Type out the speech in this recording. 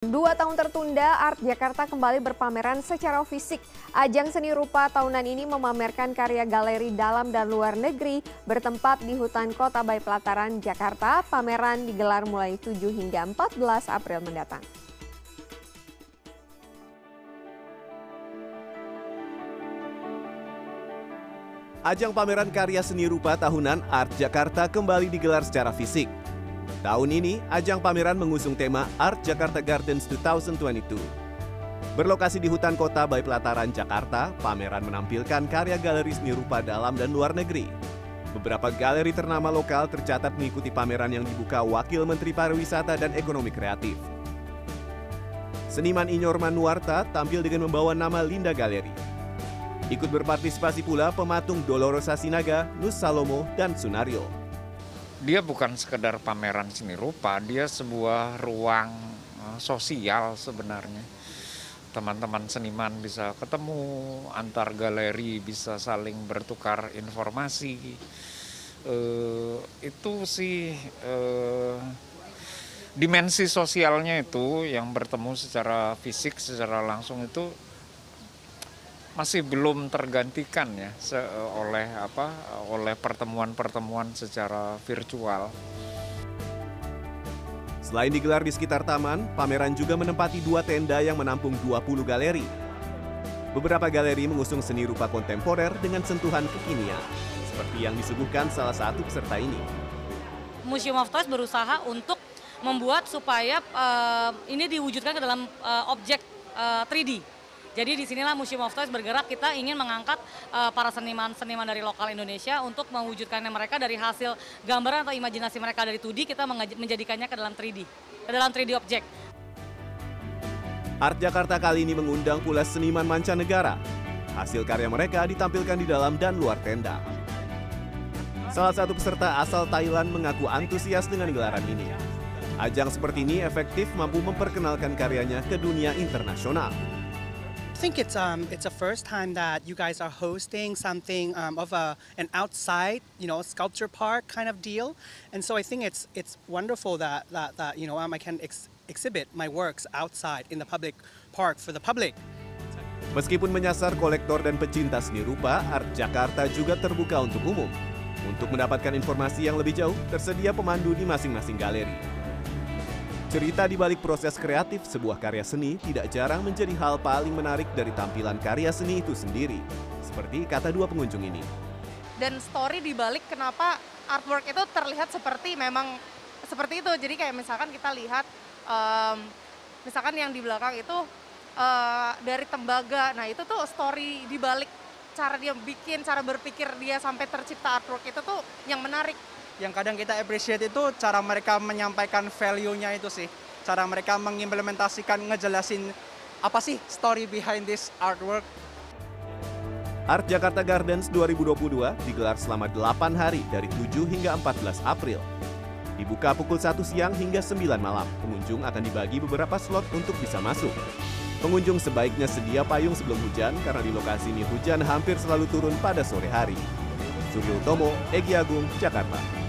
Dua tahun tertunda, Art Jakarta kembali berpameran secara fisik. Ajang seni rupa tahunan ini memamerkan karya galeri dalam dan luar negeri bertempat di hutan kota Bayi Pelataran, Jakarta. Pameran digelar mulai 7 hingga 14 April mendatang. Ajang pameran karya seni rupa tahunan Art Jakarta kembali digelar secara fisik. Tahun ini, ajang pameran mengusung tema Art Jakarta Gardens 2022. Berlokasi di hutan kota Bayi Pelataran, Jakarta, pameran menampilkan karya galeri seni rupa dalam dan luar negeri. Beberapa galeri ternama lokal tercatat mengikuti pameran yang dibuka Wakil Menteri Pariwisata dan Ekonomi Kreatif. Seniman Inyorman Nuarta tampil dengan membawa nama Linda Galeri. Ikut berpartisipasi pula pematung Dolorosa Sinaga, Nus Salomo, dan Sunario dia bukan sekedar pameran seni rupa, dia sebuah ruang eh, sosial sebenarnya. Teman-teman seniman bisa ketemu, antar galeri bisa saling bertukar informasi. Uh, itu sih uh, dimensi sosialnya itu yang bertemu secara fisik, secara langsung itu masih belum tergantikan ya oleh apa oleh pertemuan-pertemuan secara virtual. Selain digelar di sekitar taman, pameran juga menempati dua tenda yang menampung 20 galeri. Beberapa galeri mengusung seni rupa kontemporer dengan sentuhan kekinian, seperti yang disuguhkan salah satu peserta ini. Museum of Toys berusaha untuk membuat supaya uh, ini diwujudkan ke dalam uh, objek uh, 3D jadi di sinilah Museum of Toys bergerak kita ingin mengangkat uh, para seniman-seniman dari lokal Indonesia untuk mewujudkannya mereka dari hasil gambaran atau imajinasi mereka dari 2D kita menjadikannya ke dalam 3D, ke dalam 3D objek. Art Jakarta kali ini mengundang pula seniman mancanegara. Hasil karya mereka ditampilkan di dalam dan luar tenda. Salah satu peserta asal Thailand mengaku antusias dengan gelaran ini. Ajang seperti ini efektif mampu memperkenalkan karyanya ke dunia internasional. Think it's um it's first time that you guys are hosting something um, of a an outside you know sculpture park kind of deal, and so I think it's it's wonderful that that, that you know um, I can ex exhibit my works outside in the public park for the public. Meskipun menyasar kolektor dan pecinta seni rupa, Art Jakarta juga terbuka untuk umum. Untuk mendapatkan informasi yang lebih jauh, tersedia pemandu di masing-masing galeri. Cerita di balik proses kreatif sebuah karya seni tidak jarang menjadi hal paling menarik dari tampilan karya seni itu sendiri. Seperti kata dua pengunjung ini. Dan story di balik kenapa artwork itu terlihat seperti memang seperti itu. Jadi kayak misalkan kita lihat um, misalkan yang di belakang itu uh, dari tembaga. Nah, itu tuh story di balik cara dia bikin, cara berpikir dia sampai tercipta artwork itu tuh yang menarik yang kadang kita appreciate itu cara mereka menyampaikan value-nya itu sih. Cara mereka mengimplementasikan, ngejelasin apa sih story behind this artwork. Art Jakarta Gardens 2022 digelar selama 8 hari dari 7 hingga 14 April. Dibuka pukul 1 siang hingga 9 malam. Pengunjung akan dibagi beberapa slot untuk bisa masuk. Pengunjung sebaiknya sedia payung sebelum hujan karena di lokasi ini hujan hampir selalu turun pada sore hari. Suryo Utomo, Egi Agung, Jakarta.